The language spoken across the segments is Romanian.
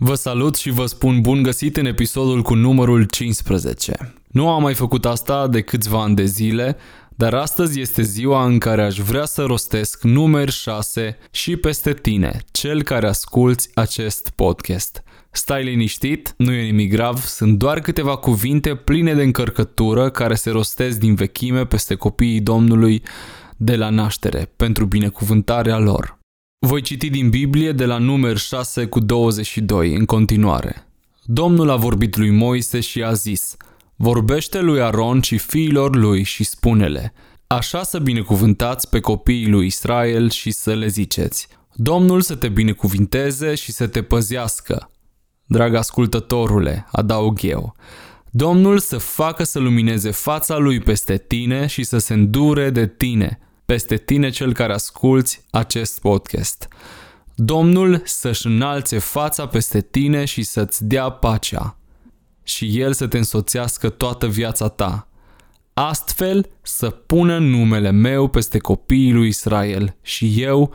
Vă salut și vă spun bun găsit în episodul cu numărul 15. Nu am mai făcut asta de câțiva ani de zile, dar astăzi este ziua în care aș vrea să rostesc numeri 6 și peste tine, cel care asculți acest podcast. Stai liniștit, nu e nimic grav, sunt doar câteva cuvinte pline de încărcătură care se rostesc din vechime peste copiii Domnului de la naștere, pentru binecuvântarea lor. Voi citi din Biblie de la numer 6 cu 22 în continuare. Domnul a vorbit lui Moise și a zis, Vorbește lui Aron și fiilor lui și spune-le, Așa să binecuvântați pe copiii lui Israel și să le ziceți, Domnul să te binecuvinteze și să te păzească. Drag ascultătorule, adaug eu, Domnul să facă să lumineze fața lui peste tine și să se îndure de tine – peste tine cel care asculți acest podcast. Domnul să-și înalțe fața peste tine și să-ți dea pacea și El să te însoțească toată viața ta. Astfel să pună numele meu peste copiii lui Israel și eu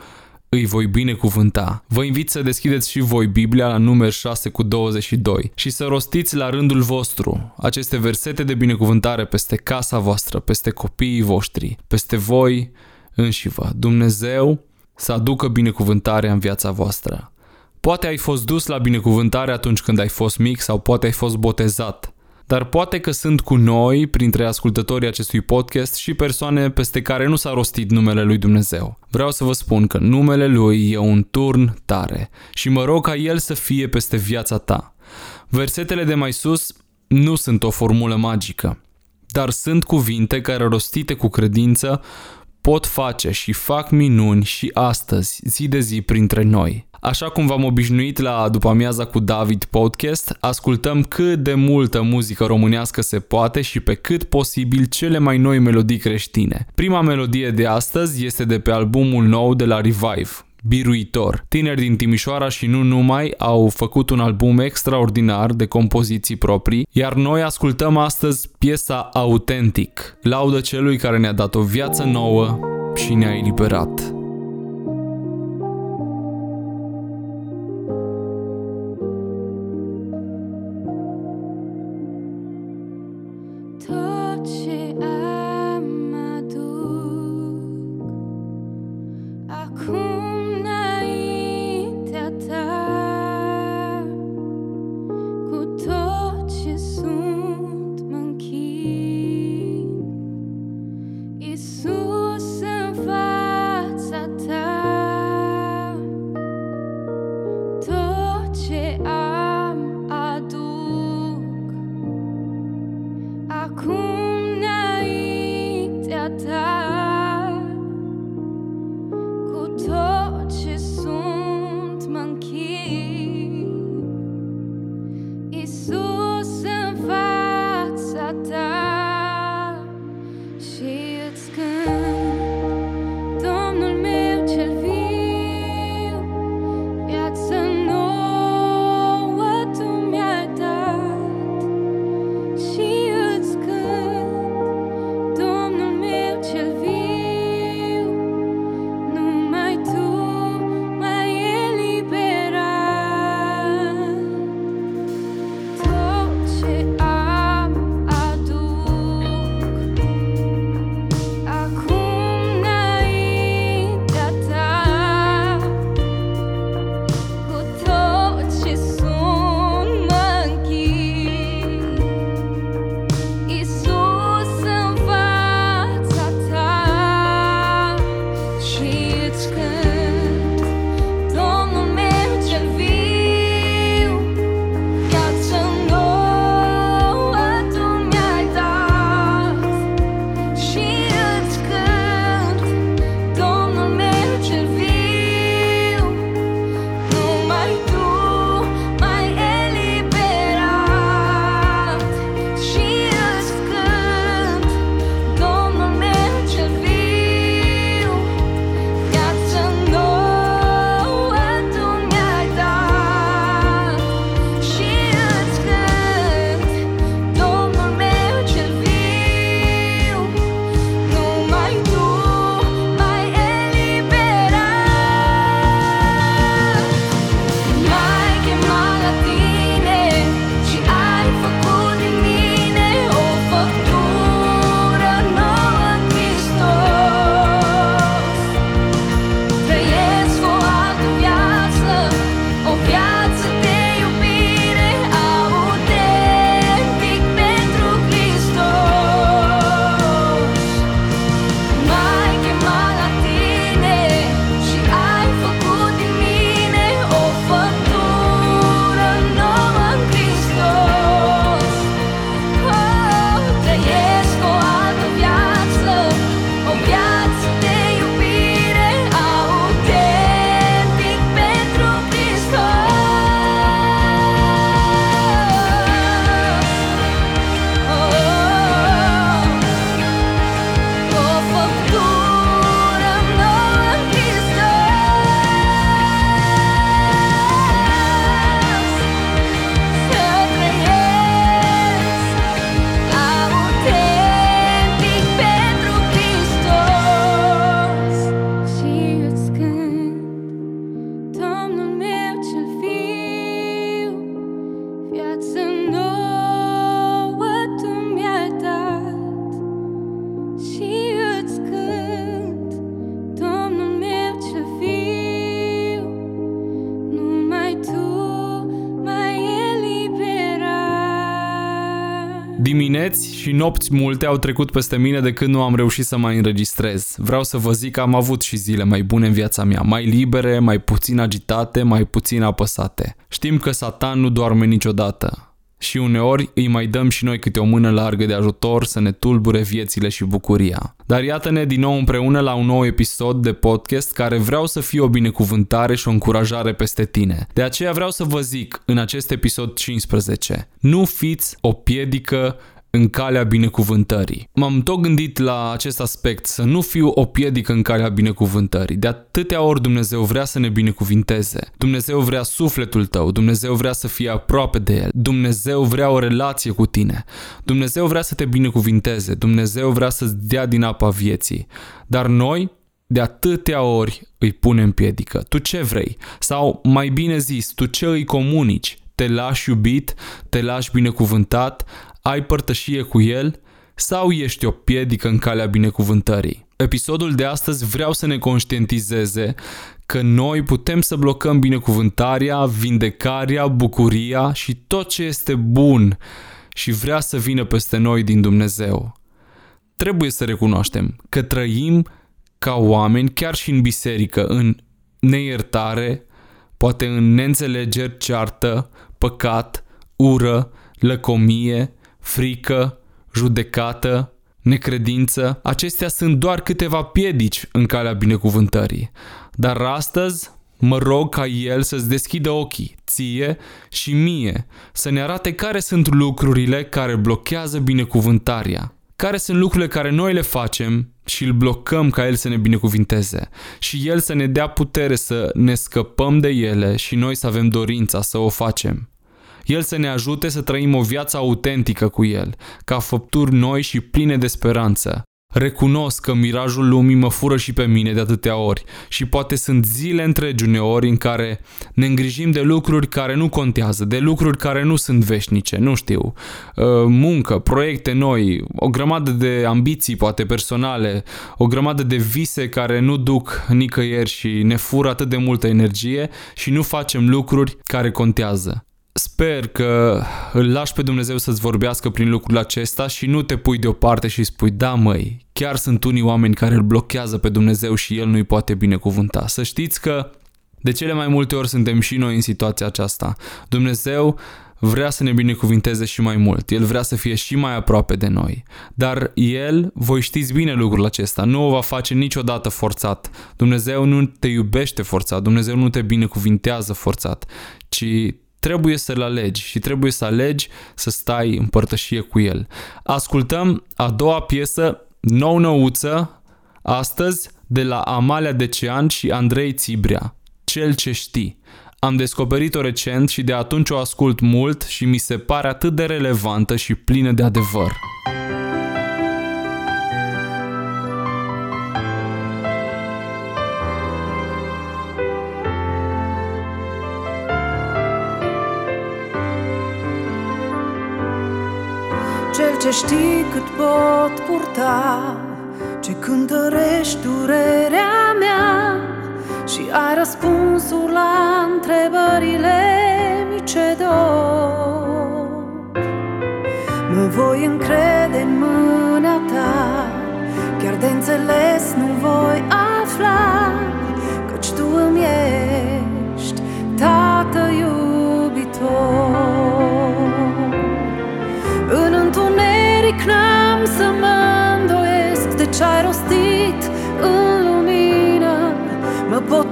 îi voi binecuvânta. Vă invit să deschideți și voi Biblia la număr 6 cu 22 și să rostiți la rândul vostru aceste versete de binecuvântare peste casa voastră, peste copiii voștri, peste voi înși vă. Dumnezeu să aducă binecuvântarea în viața voastră. Poate ai fost dus la binecuvântare atunci când ai fost mic sau poate ai fost botezat dar poate că sunt cu noi, printre ascultătorii acestui podcast, și persoane peste care nu s-a rostit numele lui Dumnezeu. Vreau să vă spun că numele lui e un turn tare și mă rog ca el să fie peste viața ta. Versetele de mai sus nu sunt o formulă magică, dar sunt cuvinte care rostite cu credință pot face și fac minuni și astăzi, zi de zi, printre noi. Așa cum v-am obișnuit la După Amiaza cu David podcast, ascultăm cât de multă muzică românească se poate și pe cât posibil cele mai noi melodii creștine. Prima melodie de astăzi este de pe albumul nou de la Revive, biruitor. Tineri din Timișoara și nu numai au făcut un album extraordinar de compoziții proprii, iar noi ascultăm astăzi piesa Autentic, laudă celui care ne-a dat o viață nouă și ne-a eliberat. Dimineți și nopți multe au trecut peste mine de când nu am reușit să mai înregistrez. Vreau să vă zic că am avut și zile mai bune în viața mea, mai libere, mai puțin agitate, mai puțin apăsate. Știm că Satan nu doarme niciodată și uneori îi mai dăm și noi câte o mână largă de ajutor să ne tulbure viețile și bucuria. Dar iată-ne din nou împreună la un nou episod de podcast care vreau să fie o binecuvântare și o încurajare peste tine. De aceea vreau să vă zic în acest episod 15, nu fiți o piedică în calea binecuvântării. M-am tot gândit la acest aspect, să nu fiu o piedică în calea binecuvântării. De atâtea ori Dumnezeu vrea să ne binecuvinteze. Dumnezeu vrea sufletul tău, Dumnezeu vrea să fie aproape de el, Dumnezeu vrea o relație cu tine, Dumnezeu vrea să te binecuvinteze, Dumnezeu vrea să-ți dea din apa vieții. Dar noi, de atâtea ori îi punem piedică. Tu ce vrei? Sau mai bine zis, tu ce îi comunici? Te lași iubit? Te lași binecuvântat? Ai părtășie cu El sau ești o piedică în calea binecuvântării? Episodul de astăzi vreau să ne conștientizeze că noi putem să blocăm binecuvântarea, vindecarea, bucuria și tot ce este bun și vrea să vină peste noi din Dumnezeu. Trebuie să recunoaștem că trăim ca oameni chiar și în biserică, în neiertare, poate în neînțelegeri, ceartă, păcat, ură, lăcomie, frică, judecată, necredință, acestea sunt doar câteva piedici în calea binecuvântării. Dar astăzi mă rog ca El să-ți deschidă ochii, ție și mie, să ne arate care sunt lucrurile care blochează binecuvântarea. Care sunt lucrurile care noi le facem și îl blocăm ca El să ne binecuvinteze și El să ne dea putere să ne scăpăm de ele și noi să avem dorința să o facem. El să ne ajute să trăim o viață autentică cu El, ca făpturi noi și pline de speranță. Recunosc că mirajul lumii mă fură și pe mine de atâtea ori și poate sunt zile întregi uneori în care ne îngrijim de lucruri care nu contează, de lucruri care nu sunt veșnice, nu știu, uh, muncă, proiecte noi, o grămadă de ambiții poate personale, o grămadă de vise care nu duc nicăieri și ne fură atât de multă energie și nu facem lucruri care contează. Sper că îl lași pe Dumnezeu să-ți vorbească prin lucrul acesta și nu te pui deoparte și spui, da măi, chiar sunt unii oameni care îl blochează pe Dumnezeu și El nu-i poate binecuvânta. Să știți că de cele mai multe ori suntem și noi în situația aceasta. Dumnezeu vrea să ne binecuvinteze și mai mult. El vrea să fie și mai aproape de noi. Dar El, voi știți bine lucrul acesta, nu o va face niciodată forțat. Dumnezeu nu te iubește forțat, Dumnezeu nu te binecuvintează forțat, ci trebuie să-l alegi și trebuie să alegi să stai în părtășie cu el. Ascultăm a doua piesă, nou nouță, astăzi de la Amalia Decean și Andrei Țibrea, Cel ce știi. Am descoperit-o recent și de atunci o ascult mult și mi se pare atât de relevantă și plină de adevăr. ce știi cât pot purta Ce cântărești durerea mea. Și ai răspunsul la întrebările mi ce dor. Mă voi încrede în mâna ta Chiar de înțeles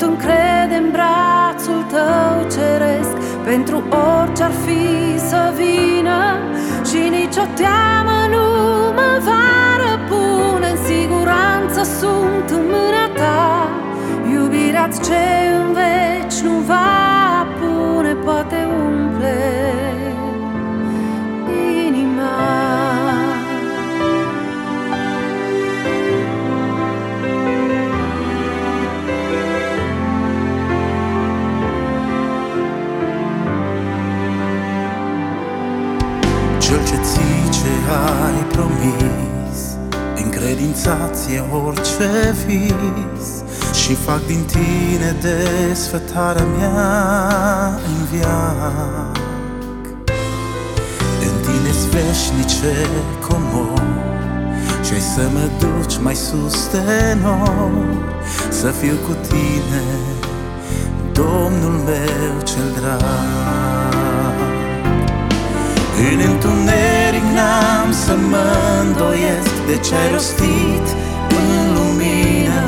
pot încrede în brațul tău ceresc. Pentru orice-ar fi să vină Și nicio teamă nu mă va răpune. În siguranță sunt în mâna ta. Iubirea ce în veci nu va ai promis Încredințați e orice vis Și fac din tine desfătarea mea în viac. În tine vieți veșnice comori și să mă duci mai sus de noi Să fiu cu tine, Domnul meu cel drag În întuneric n-am să mă îndoiesc De ce ai rostit în lumină.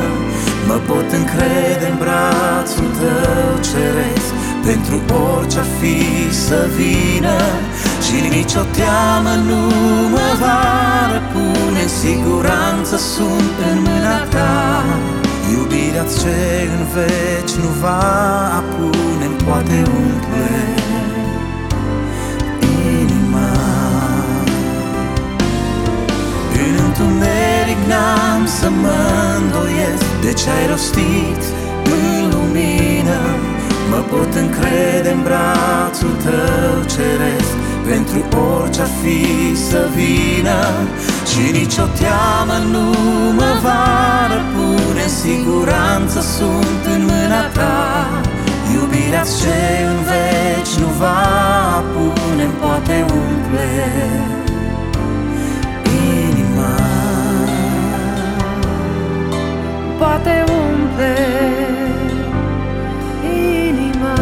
Mă pot încrede în brațul tău ceresc Pentru orice ar fi să vină. Și nicio teamă nu mă va răpune În siguranță sunt în mâna ta. Iubirea ce în veci nu va apune poate umple întuneric n-am să mă îndoiesc. De ce ai rostit în lumină? Mă pot încrede în brațul tău ceresc. Pentru orice ar fi să vină Și nicio teamă nu mă va răpune. În siguranță sunt în mâna ta. Iubirea ce în veci nu va pune poate umple Poate umple inima.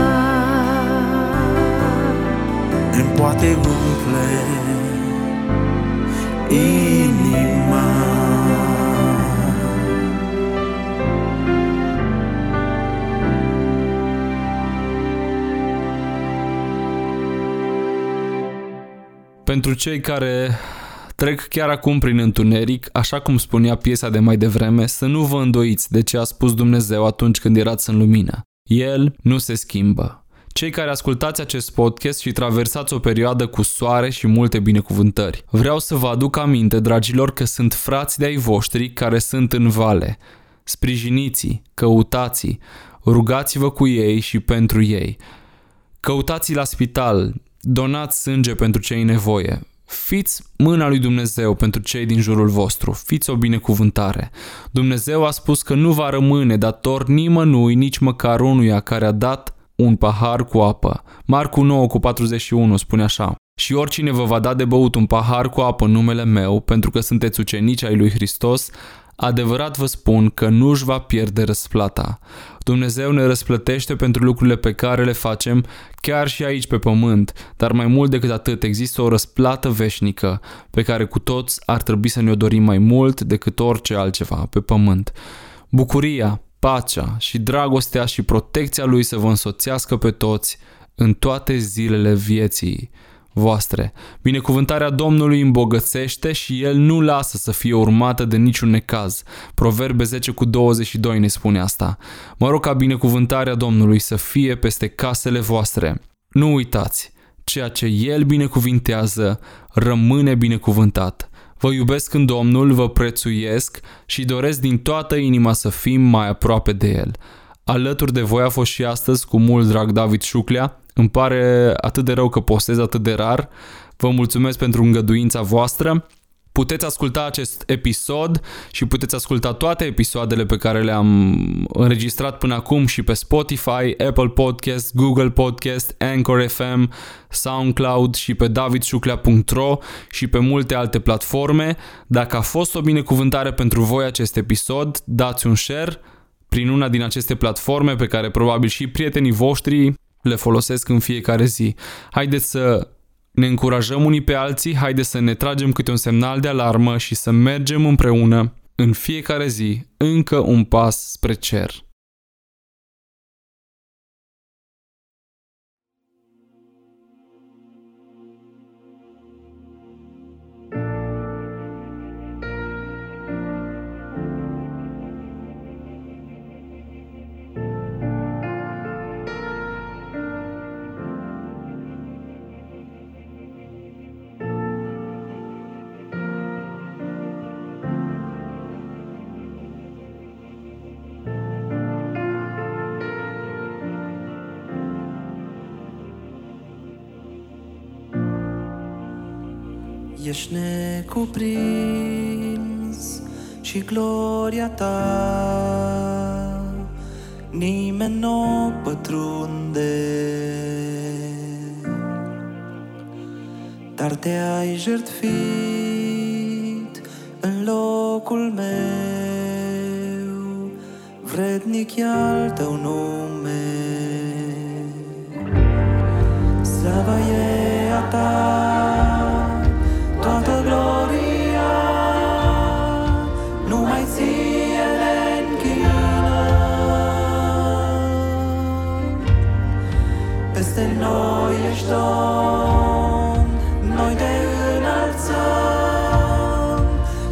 Îmi poate umple inima. Pentru cei care trec chiar acum prin întuneric, așa cum spunea piesa de mai devreme, să nu vă îndoiți de ce a spus Dumnezeu atunci când erați în lumină. El nu se schimbă. Cei care ascultați acest podcast și traversați o perioadă cu soare și multe binecuvântări. Vreau să vă aduc aminte, dragilor, că sunt frați de ai voștri care sunt în vale. Sprijiniți, căutați rugați-vă cu ei și pentru ei. Căutați la spital, donați sânge pentru cei în nevoie, Fiți mâna lui Dumnezeu pentru cei din jurul vostru, fiți o binecuvântare. Dumnezeu a spus că nu va rămâne dator nimănui, nici măcar unuia care a dat un pahar cu apă. Marcu 9 cu 41 spune așa. Și oricine vă va da de băut un pahar cu apă în numele meu, pentru că sunteți ucenici ai lui Hristos, adevărat vă spun că nu își va pierde răsplata. Dumnezeu ne răsplătește pentru lucrurile pe care le facem chiar și aici pe pământ, dar mai mult decât atât există o răsplată veșnică pe care cu toți ar trebui să ne-o dorim mai mult decât orice altceva pe pământ. Bucuria, pacea și dragostea și protecția lui să vă însoțească pe toți în toate zilele vieții voastre. Binecuvântarea Domnului îmbogățește și El nu lasă să fie urmată de niciun necaz. Proverbe 10 cu 22 ne spune asta. Mă rog ca binecuvântarea Domnului să fie peste casele voastre. Nu uitați, ceea ce El binecuvintează rămâne binecuvântat. Vă iubesc în Domnul, vă prețuiesc și doresc din toată inima să fim mai aproape de El. Alături de voi a fost și astăzi cu mult drag David Șuclea, îmi pare atât de rău că postez atât de rar. Vă mulțumesc pentru îngăduința voastră. Puteți asculta acest episod și puteți asculta toate episoadele pe care le-am înregistrat până acum și pe Spotify, Apple Podcast, Google Podcast, Anchor FM, SoundCloud și pe davidșuclea.ro și pe multe alte platforme. Dacă a fost o binecuvântare pentru voi acest episod, dați un share prin una din aceste platforme pe care probabil și prietenii voștri le folosesc în fiecare zi. Haideți să ne încurajăm unii pe alții, haideți să ne tragem câte un semnal de alarmă și să mergem împreună în fiecare zi încă un pas spre cer. ești necuprins și gloria ta nimeni nu o pătrunde. Dar te-ai jertfit în locul meu, vrednic e al tău nume. Slava e a ta, Domn, noi te înălțăm,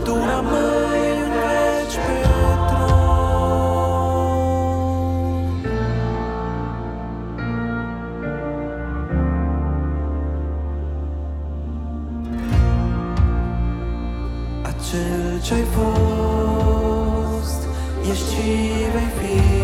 Tu rămâi în veci ce-ai fost, ești și vei fi,